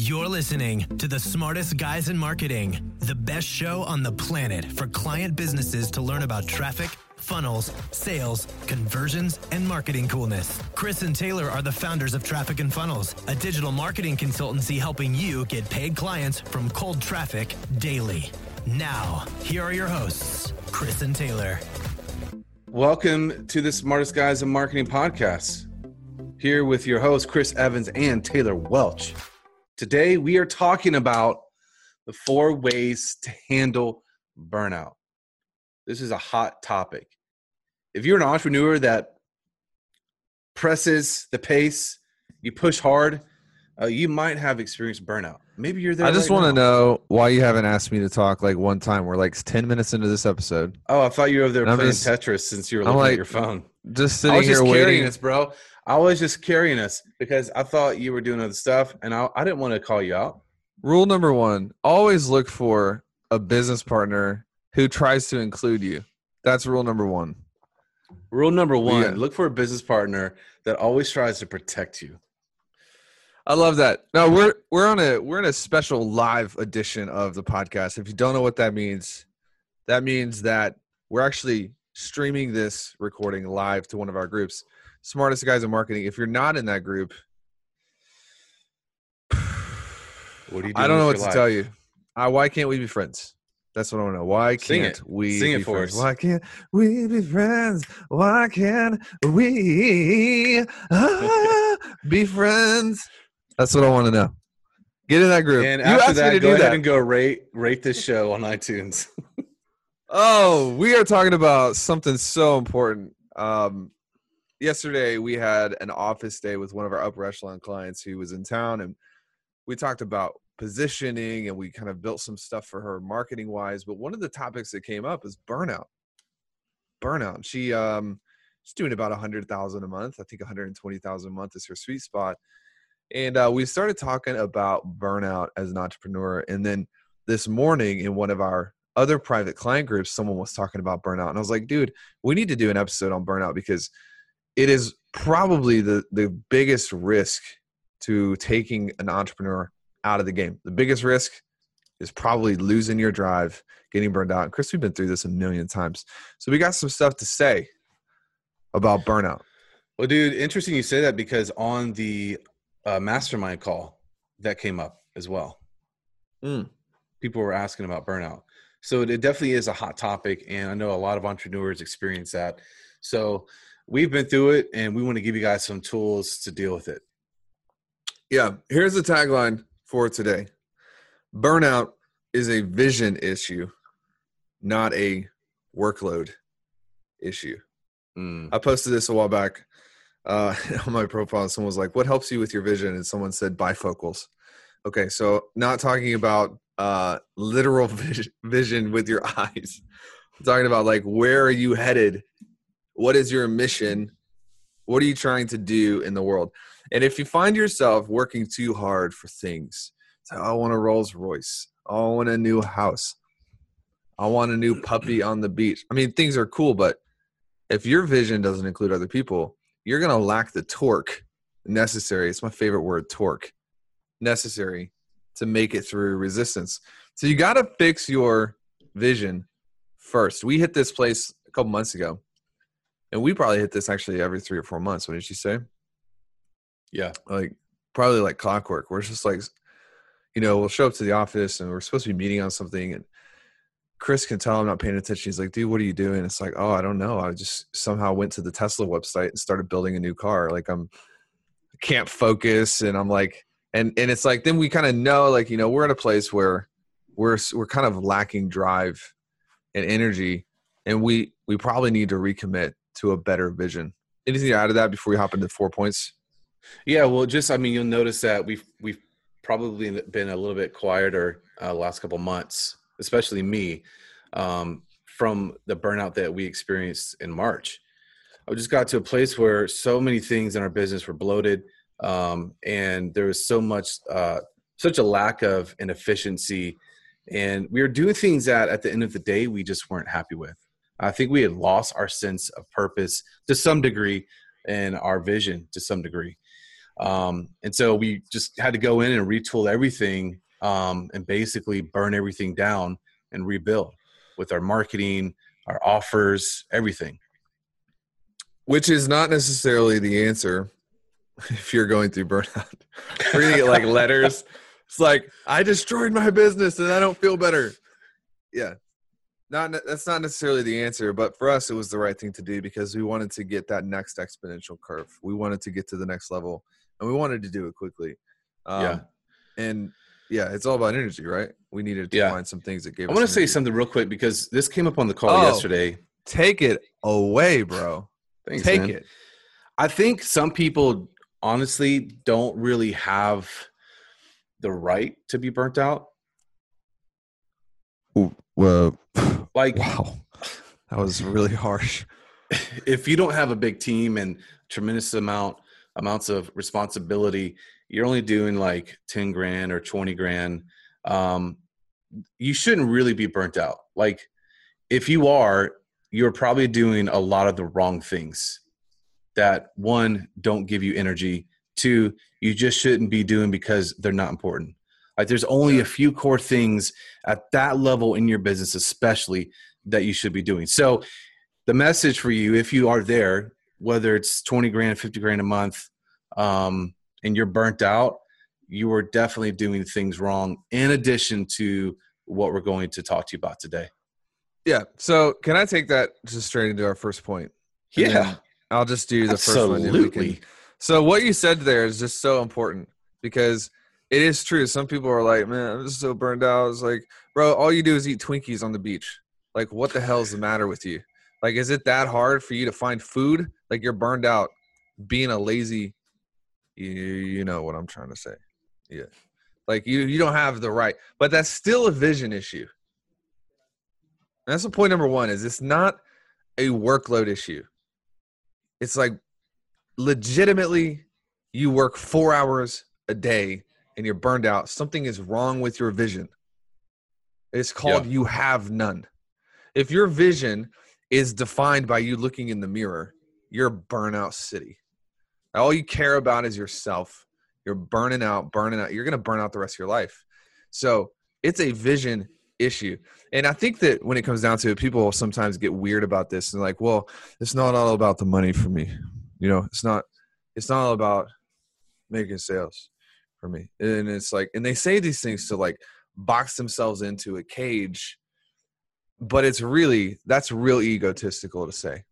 You're listening to the smartest guys in marketing, the best show on the planet for client businesses to learn about traffic, funnels, sales, conversions, and marketing coolness. Chris and Taylor are the founders of Traffic and Funnels, a digital marketing consultancy helping you get paid clients from cold traffic daily. Now, here are your hosts, Chris and Taylor. Welcome to the Smartest Guys in Marketing podcast. Here with your hosts, Chris Evans and Taylor Welch. Today, we are talking about the four ways to handle burnout. This is a hot topic. If you're an entrepreneur that presses the pace, you push hard, uh, you might have experienced burnout. Maybe you're there. I just right want to know why you haven't asked me to talk like one time. We're like 10 minutes into this episode. Oh, I thought you were over there And playing just- Tetris since you were looking at your phone. Just I sitting was here just carrying waiting. us, bro. I was just carrying us because I thought you were doing other stuff, and I, I didn't want to call you out. Rule number one always look for a business partner who tries to include you. That's rule number one. Rule number one: Yeah. look for a business partner that always tries to protect you. I love that. No, we're we're on a we're in a special live edition of the podcast. If you don't know what that means, that means that we're actually streaming this recording live to one of our groups, Smartest Guys in Marketing. If you're not in that group, What do you? I don't know what to tell you. Uh, why can't we be friends? That's what I want to know. Why can't we Sing it be for friends? us. Why can't we be friends? Why can't we ah, be friends? That's what I want to know. Get in that group. And you after asked that, me to go do ahead that. and go rate rate this show on iTunes. Oh, we are talking about something so important. Um, yesterday, we had an office day with one of our upper echelon clients who was in town, and we talked about positioning and we kind of built some stuff for her marketing wise. But one of the topics that came up is burnout. Burnout. She um, she's doing about a hundred thousand a month. I think one hundred and twenty thousand a month is her sweet spot. And uh, we started talking about burnout as an entrepreneur, and then this morning in one of our other private client groups, someone was talking about burnout. And I was like, dude, we need to do an episode on burnout because it is probably the, the biggest risk to taking an entrepreneur out of the game. The biggest risk is probably losing your drive, getting burned out. And Chris, we've been through this a million times. So we got some stuff to say about burnout. well, dude, interesting you say that because on the uh, mastermind call that came up as well. Mm. People were asking about burnout. So it definitely is a hot topic, and I know a lot of entrepreneurs experience that. So we've been through it, and we want to give you guys some tools to deal with it. Yeah, here's the tagline for today Burnout is a vision issue, not a workload issue. Mm. I posted this a while back uh, on my profile. Someone was like, "What helps you with your vision?" And someone said bifocals. Okay, so not talking about uh, literal vis- vision with your eyes. I'm talking about like where are you headed? What is your mission? What are you trying to do in the world? And if you find yourself working too hard for things, so I want a Rolls Royce. I want a new house. I want a new puppy on the beach. I mean, things are cool, but if your vision doesn't include other people, you're going to lack the torque necessary. It's my favorite word, torque, necessary to make it through resistance. So you got to fix your vision first. We hit this place a couple months ago, and we probably hit this actually every three or four months. What did you say? Yeah. Like probably like clockwork. We're just like, you know, we'll show up to the office and we're supposed to be meeting on something, and Chris can tell I'm not paying attention. He's like, dude, what are you doing? It's like, oh, I don't know. I just somehow went to the Tesla website and started building a new car. Like I'm can't focus and I'm like and and it's like then we kind of know like you know we're at a place where we're we're kind of lacking drive and energy and we we probably need to recommit to a better vision. Anything to add to that before we hop into four points? Yeah, well, just I mean, you'll notice that we've we've probably been a little bit quieter uh, last couple months, especially me, um, from the burnout that we experienced in March. I just got to a place where so many things in our business were bloated, um, and there was so much, uh, such a lack of inefficiency, and we were doing things that at the end of the day we just weren't happy with. I think we had lost our sense of purpose to some degree and our vision to some degree. Um, and so we just had to go in and retool everything um, and basically burn everything down and rebuild with our marketing, our offers, everything. Which is not necessarily the answer if you're going through burnout. Reading like letters, it's like I destroyed my business and I don't feel better. Yeah, not that's not necessarily the answer, but for us, it was the right thing to do because we wanted to get that next exponential curve. We wanted to get to the next level, and we wanted to do it quickly. Um, Yeah. and yeah, it's all about energy, right? We needed to Yeah. find some things that gave. I want to say something real quick because this came up on the call Oh. yesterday. Take it away, bro. Thanks, Take man. it. I think some people honestly don't really have the right to be burnt out. Well, Like wow, that was really harsh. if you don't have a big team and tremendous amount amounts of responsibility, you're only doing like 10 grand or 20 grand. Um, you shouldn't really be burnt out. Like if you are, you're probably doing a lot of the wrong things that one don't give you energy. Two, you just shouldn't be doing because they're not important. Like there's only a few core things at that level in your business, especially that you should be doing. So the message for you, if you are there, whether it's 20 grand, 50 grand a month, um, and you're burnt out, you are definitely doing things wrong in addition to what we're going to talk to you about today. Yeah. So can I take that just straight into our first point? And Yeah, I'll just do the first one. and we can- absolutely. So what you said there is just so important because it is true. Some people are like, "Man, I'm just so burned out." It's like, bro, all you do is eat Twinkies on the beach. Like, what the hell's the matter with you? Like, is it that hard for you to find food? Like, you're burned out, being a lazy. You, you know what I'm trying to say? Yeah. Like you, you don't have the right, but that's still a vision issue. And that's the point number one. Is it's not a workload issue. It's like legitimately you work four hours a day and you're burned out, something is wrong with your vision. It's called Yeah. you have none. If your vision is defined by you looking in the mirror, you're burnout city. All you care about is yourself. You're burning out, burning out. You're going to burn out the rest of your life. So it's a vision issue. And I think that when it comes down to it, people sometimes get weird about this and like, well, it's not all about the money for me. You know, it's not it's not all about making sales for me. And it's like and they say these things to like box themselves into a cage, but it's really that's real egotistical to say.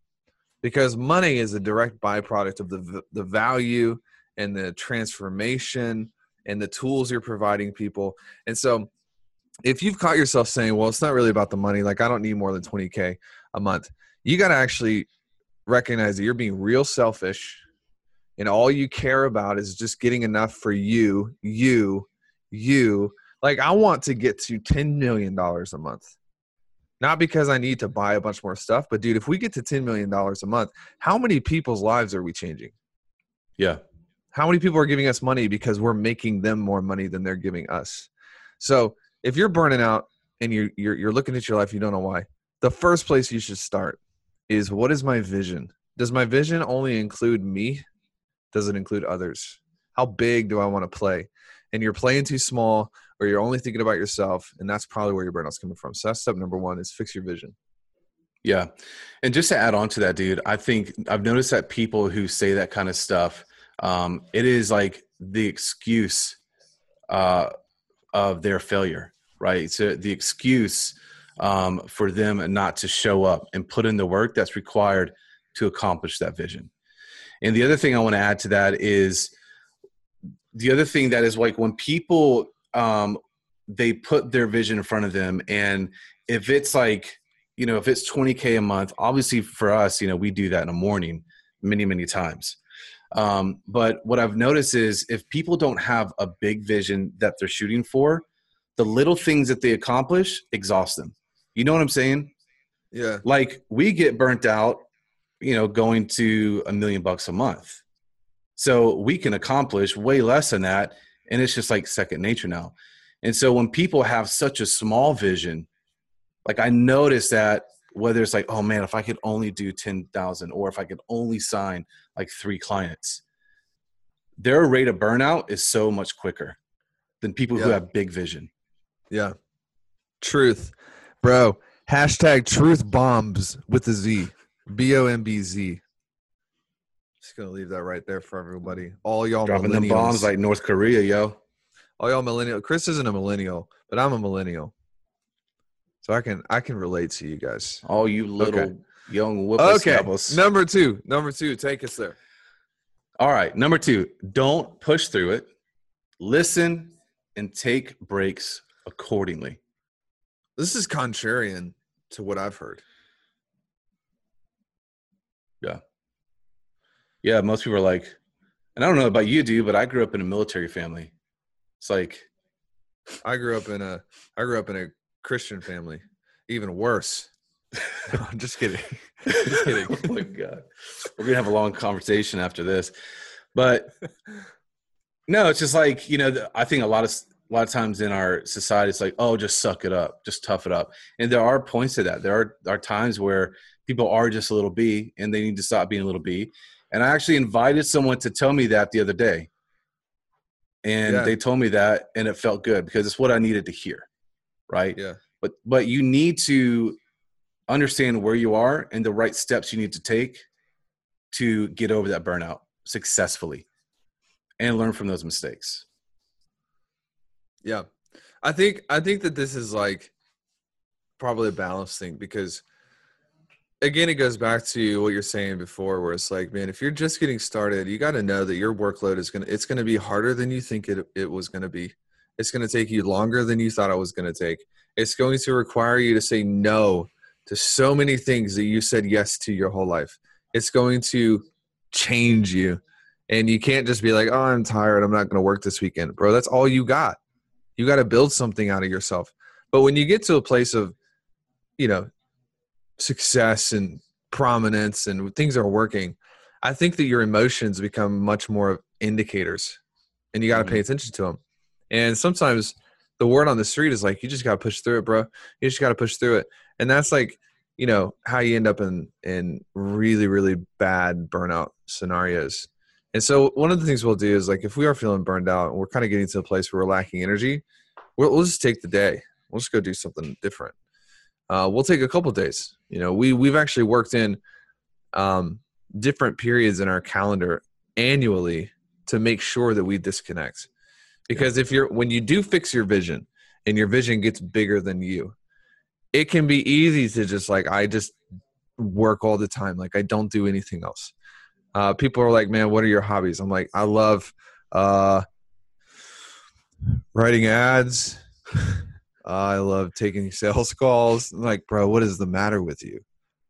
Because money is a direct byproduct of the the value and the transformation and the tools you're providing people. And so if you've caught yourself saying, well, it's not really about the money, like I don't need more than 20K a month, you got to actually recognize that you're being real selfish and all you care about is just getting enough for you, you, you. Like I want to get to $10 million a month. Not because I need to buy a bunch more stuff, but dude, if we get to $10 million a month, how many people's lives are we changing? Yeah. how many people are giving us money because we're making them more money than they're giving us? So if you're burning out and you're, you're you're looking at your life you don't know why the first place you should start is what is my vision? Does my vision only include me? Does it include others? How big do i want to play? And you're playing too small or you're only thinking about yourself and that's probably where your burnout's coming from so that's step number one is fix your vision Yeah. And just to add on to that, dude, I think I've noticed that people who say that kind of stuff, um, it is like the excuse uh, of their failure, right? So the excuse um, for them not to show up and put in the work that's required to accomplish that vision. And the other thing I want to add to that is the other thing that is like when people um, they put their vision in front of them, and if it's like you know, if it's 20K a month, obviously for us, you know, we do that in the morning many, many times. Um, but what I've noticed is if people don't have a big vision that they're shooting for, the little things that they accomplish exhaust them. You know what I'm saying? yeah Like we get burnt out, you know, going to a million bucks a month. So we can accomplish way less than that. And it's just like second nature now. And so when people have such a small vision, like I notice that whether it's like, oh man, if I could only do 10,000 or if I could only sign like three clients, their rate of burnout is so much quicker than people who have big vision. Yeah. Truth. Bro, hashtag truth bombs with the Z. B O M B Z. Just gonna leave that right there for everybody. All y'all Dropping them bombs like North Korea, yo. all y'all millennial. Chris isn't a millennial, but I'm a millennial. So I can I can relate to you guys. All you little Okay. young Okay. whippersnappers. Number two. Number two. Take us there. All right. Number two, don't push through it. Listen and take breaks accordingly. This is contrarian to what I've heard. Yeah, most people are like, and I don't know about you, dude, but I grew up in a military family. It's like, I grew up in a I grew up in a Christian family. Even worse. No, I'm just kidding. Just kidding. oh my god, we're gonna have a long conversation after this, but no, it's just like you know, I think a lot of a lot of times in our society, it's like, oh, just suck it up, just tough it up, and there are points to that. There are are times where people are just a little B, and they need to stop being a little B. And I actually invited someone to tell me that the other day, and Yeah. they told me that, and it felt good because it's what I needed to hear, right? Yeah. but but you need to understand where you are and the right steps you need to take to get over that burnout successfully and learn from those mistakes Yeah. I think I think that this is like probably a balance thing because again it goes back to what you're saying before where it's like man if you're just getting started you got to know that your workload is to it's to be harder than you think it it was to be. It's to take you longer than you thought it was to take. It's going to require you to say no to so many things that you said yes to your whole life. It's going to change you. And you can't just be like oh i'm tired. I'm not going to work this weekend. Bro that's all you got. You got to build something out of yourself. But when you get to a place of you know success and prominence and things are working i think that your emotions become much more of indicators and you got to mm-hmm. pay attention to them and sometimes the word on the street is like you just got to push through it bro. You just got to push through it. And that's like you know how you end up in in really really bad burnout scenarios. And so one of the things we'll do is like if we are feeling burned out and we're kind of getting to a place where we're lacking energy we'll, we'll just take the day. We'll just go do something different uh, we'll take a couple days. You know we we've actually worked in um, different periods in our calendar annually to make sure that we disconnect. Because if you're when you do fix your vision and your vision gets bigger than you it can be easy to just like i just work all the time. Like i don't do anything else. Uh, people are like man what are your hobbies? I'm like i love uh, writing ads i love taking sales calls. I'm like bro what is the matter with you?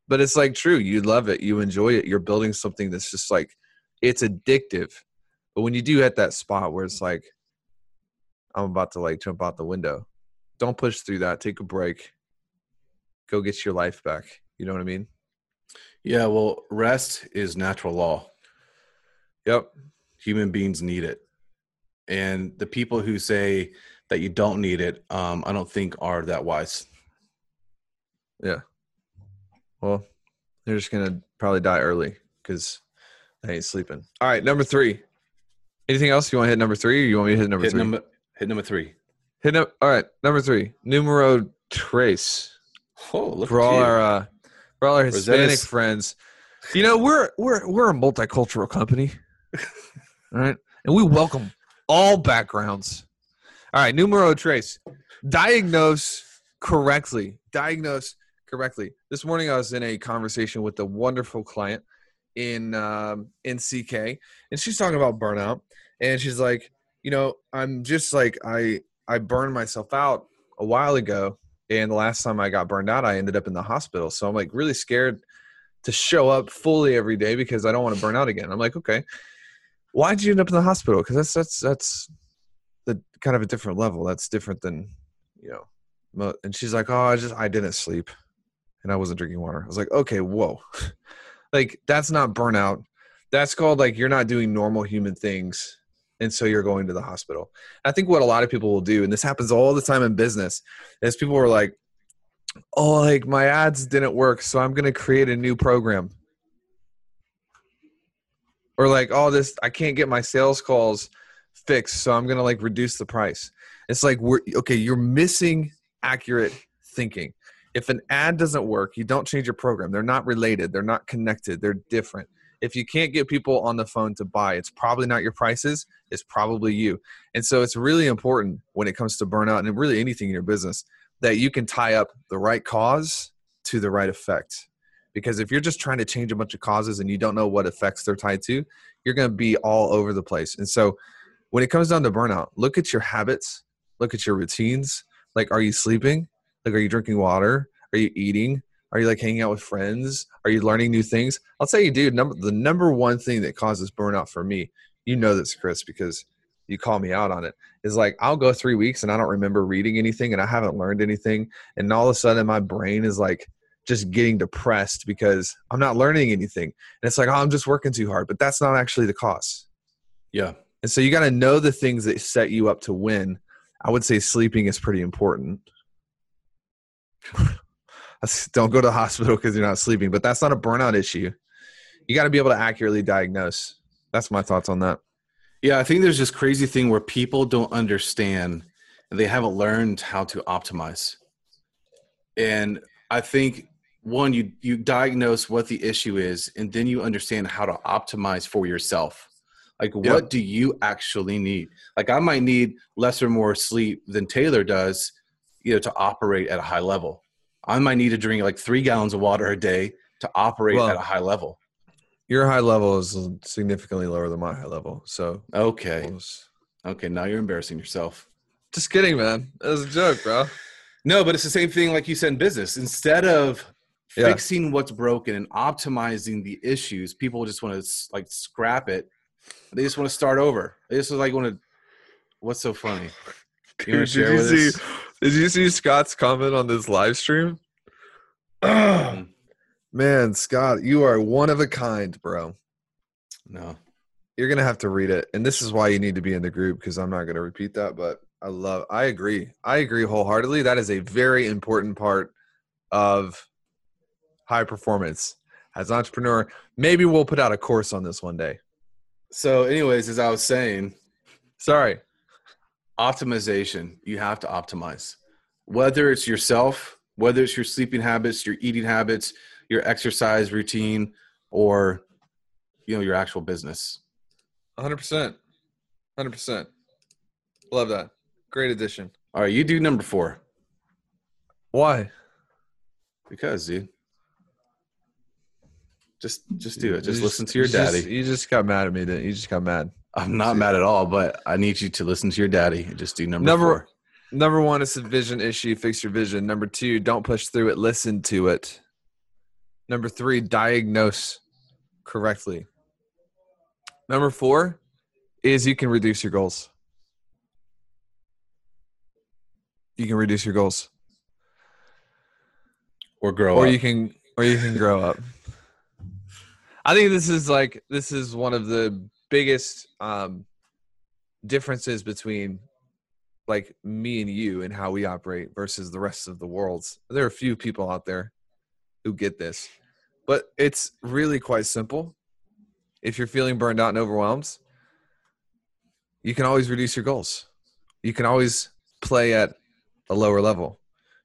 But it's like true you love it you enjoy it you're building something that's just like it's addictive. But when you do hit that spot where it's like i'm about to like jump out the window don't push through that take a break. Go get your life back you know what i mean? Yeah well rest is natural law. Yep. Human beings need it. And the people who say that you don't need it um, i don't think are that wise. Yeah. Well they're just gonna probably die early because they ain't sleeping. All right number three. Anything else? You want to hit number three or you want me to hit number hit three? number hit number three. Hit up all right number three. Numero trace oh look for at all you. our uh, for all our Hispanic friends. You know, we're we're we're a multicultural company, all right, and we welcome all backgrounds. All right, numero trace, diagnose correctly. Diagnose correctly. This morning, I was in a conversation with a wonderful client in um, in CK, and she's talking about burnout, and she's like, you know, I'm just like I I burned myself out a while ago and the last time I got burned out, I ended up in the hospital. So I'm like really scared to show up fully every day because I don't want to burn out again. I'm like, okay, why'd you end up in the hospital? Because that's that's that's the kind of a different level. That's different than you know. And she's like, oh, I just I didn't sleep, and I wasn't drinking water. I was like, okay, whoa, like that's not burnout. That's called like you're not doing normal human things. And so you're going to the hospital. I think what a lot of people will do, and this happens all the time in business, is people are like, oh, like my ads didn't work, so I'm going to create a new program. or like oh this i can't get my sales calls fixed so i'm gonna like reduce the price. It's like we're okay you're missing accurate thinking. If an ad doesn't work you don't change your program. They're not related. They're not connected. They're different. If you can't get people on the phone to buy it's probably not your prices. It's probably you. And so it's really important when it comes to burnout and really anything in your business that you can tie up the right cause to the right effect. Because if you're just trying to change a bunch of causes and you don't know what effects they're tied to you're going to be all over the place. And so when it comes down to burnout look at your habits look at your routines like are you sleeping like are you drinking water are you eating are you like hanging out with friends are you learning new things i'll tell you dude number the number one thing that causes burnout for me you know this chris because you call me out on it is like i'll go three weeks and i don't remember reading anything and i haven't learned anything and all of a sudden my brain is like just getting depressed because I'm not learning anything. And it's like, oh, I'm just working too hard, but that's not actually the cause. Yeah. And so you got to know the things that set you up to win. I would say sleeping is pretty important. Don't go to the hospital because you're not sleeping, but that's not a burnout issue. You got to be able to accurately diagnose. That's my thoughts on that. Yeah, I think there's this crazy thing where people don't understand and they haven't learned how to optimize. And I think one you you diagnose what the issue is and then you understand how to optimize for yourself like yep. what do you actually need? Like i might need less or more sleep than taylor does you know to operate at a high level. I might need to drink like three gallons of water a day to operate well, at a high level. Your high level is significantly lower than my high level so okay. okay now you're embarrassing yourself. Just kidding man. That was a joke bro. No but it's the same thing like you said in business. Instead of yeah. fixing what's broken and optimizing the issues people just want to like scrap it they just want to start over they just like want to what's so funny you Dude, did you see us? did you see scott's comment on this live stream mm. man scott you are one of a kind bro no you're gonna have to read it and this is why you need to be in the group because i'm not gonna repeat that but i love i agree i agree wholeheartedly that is a very important part of high performance as an entrepreneur. Maybe we'll put out a course on this one day. So, anyways, as I was saying, sorry, optimization. You have to optimize, whether it's yourself, whether it's your sleeping habits, your eating habits, your exercise routine, or you know your actual business. 100%. 100%. Love that. Great addition. All right, you do number 4. Why? Because, dude. Just just do it. Just, just listen to your daddy. Just, you just got mad at me. Didn't you? just got mad. I'm not mad at all, but I need you to listen to your daddy and just do number, number four. Number one is a vision issue. Fix your vision. Number two, don't push through it. Listen to it. Number three, diagnose correctly. Number four is you can reduce your goals. You can reduce your goals. Or grow or up. you can or you can grow up. I think this is like this is one of the biggest um, differences between like me and you and how we operate versus the rest of the world's. There are a few people out there who get this, but it's really quite simple. If you're feeling burned out and overwhelmed, you can always reduce your goals. You can always play at a lower level.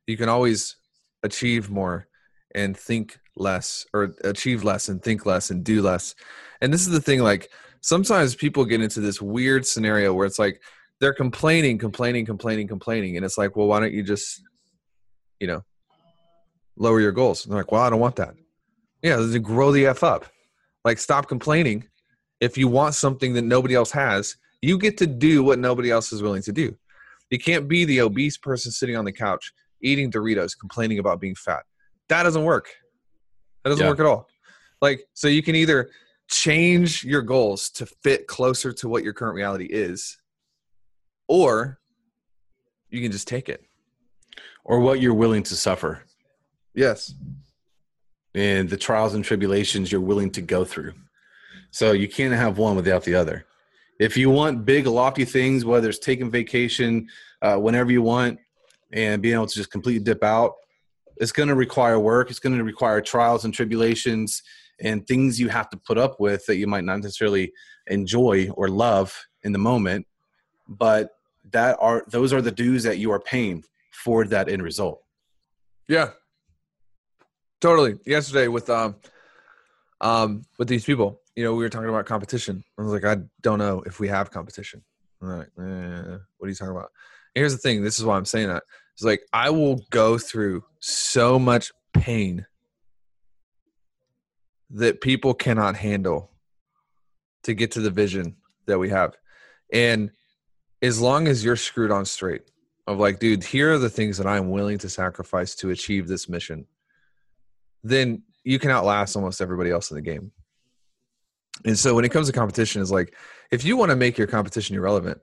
You can always achieve more and think less or achieve less and think less and do less. And this is the thing like sometimes people get into this weird scenario where it's like they're complaining, complaining, complaining, complaining and it's like, "Well, why don't you just you know, lower your goals?" And they're like, "Well, I don't want that." Yeah, grow the f up. Like stop complaining. If you want something that nobody else has, you get to do what nobody else is willing to do. You can't be the obese person sitting on the couch eating Doritos complaining about being fat. That doesn't work. That doesn't yeah. work at all. Like, so you can either change your goals to fit closer to what your current reality is, or you can just take it. Or what you're willing to suffer. Yes. And the trials and tribulations you're willing to go through. So you can't have one without the other. If you want big, lofty things, whether it's taking vacation uh, whenever you want and being able to just completely dip out, it's going to require work. It's going to require trials and tribulations and things you have to put up with that you might not necessarily enjoy or love in the moment but that are those are the dues that you are paying for that end result Yeah. Totally. Yesterday with um um with these people, you know, we were talking about competition. I was like, I don't know if we have competition. I'm like, eh, what are you talking about? And here's the thing. This is why I'm saying that. It's like I will go through so much pain that people cannot handle to get to the vision that we have. And as long as you're screwed on straight of like, dude, here are the things that I'm willing to sacrifice to achieve this mission, then you can outlast almost everybody else in the game. And so when it comes to competition, is like if you want to make your competition irrelevant,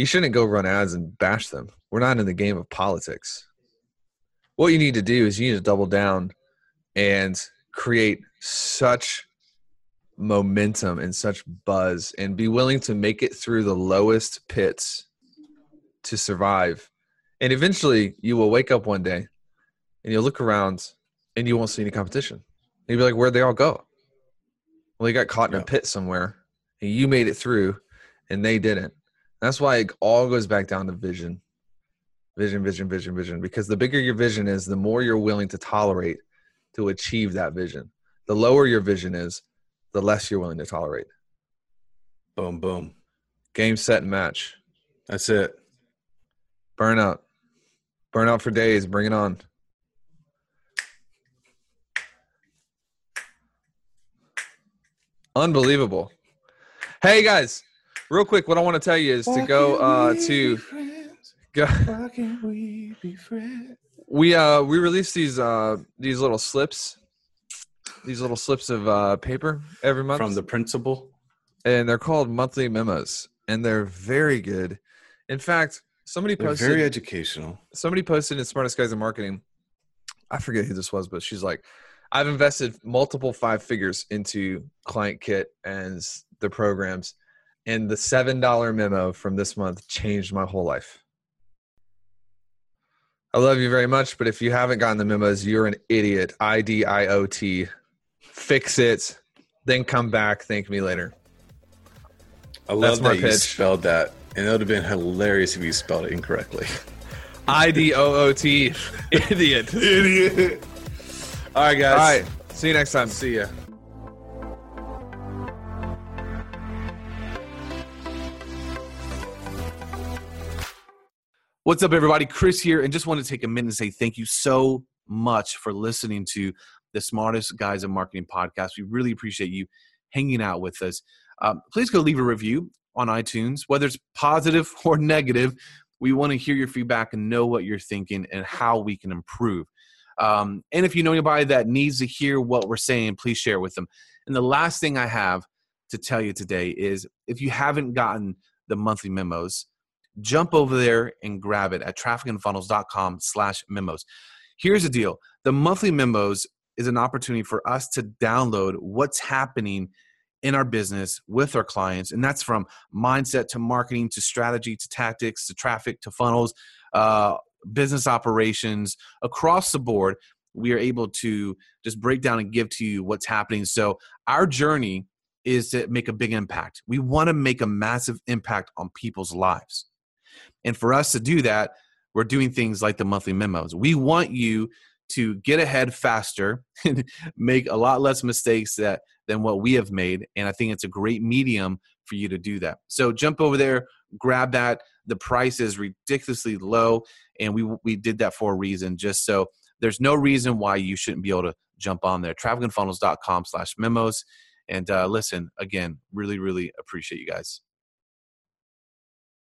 you shouldn't go run ads and bash them. We're not in the game of politics. What you need to do is you need to double down and create such momentum and such buzz and be willing to make it through the lowest pits to survive. And eventually you will wake up one day and you'll look around and you won't see any competition. And you'll be like, where'd they all go? Well, they got caught in Yeah. a pit somewhere and you made it through and they didn't. That's why it all goes back down to vision. Vision, vision, vision, vision. Because the bigger your vision is, the more you're willing to tolerate to achieve that vision. The lower your vision is, the less you're willing to tolerate. boom boom Game, set, and match. that's it Burnout. Burnout for days. Bring it on. Unbelievable. Hey guys, real quick, what I want to tell you is to go uh, to go. We uh we release these uh these little slips, these little slips of uh paper every month from the principal and they're called monthly memos, and they're very good. In fact, somebody they're posted very educational somebody posted in Smartest Guys in Marketing. I forget who this was, but she's like, I've invested multiple five figures into Client Kit and the programs, and the seven dollar memo from this month changed my whole life. I love you very much, but if you haven't gotten the memos, you're an idiot. I D I O T. Fix it, then come back. Thank me later. i That's love my that you spelled that and it would have been hilarious if you spelled it incorrectly I D O O T. Idiot. idiot all right guys All right. See you next time. see ya What's up, everybody? Chris here, and just want to take a minute and say thank you so much for listening to the Smartest Guys in Marketing podcast. We really appreciate you hanging out with us. Um, please go leave a review on iTunes, whether it's positive or negative. We want to hear your feedback and know what you're thinking and how we can improve. Um, and if you know anybody that needs to hear what we're saying, please share it with them. And the last thing I have to tell you today is if you haven't gotten the monthly memos, jump over there and grab it at trafficandfunnels.com slash memos. Here's the deal. The monthly memos is an opportunity for us to download what's happening in our business with our clients. And that's from mindset to marketing to strategy to tactics to traffic to funnels, uh, business operations across the board. We are able to just break down and give to you what's happening. So, our journey is to make a big impact. We want to make a massive impact on people's lives. And for us to do that, we're doing things like the monthly memos. We want you to get ahead faster and make a lot less mistakes that than what we have made. And I think it's a great medium for you to do that. So jump over there, grab that. The price is ridiculously low, and we we did that for a reason. Just so there's no reason why you shouldn't be able to jump on there. Trafficandfunnels.com slash memos. And uh, listen, again, really, really appreciate you guys.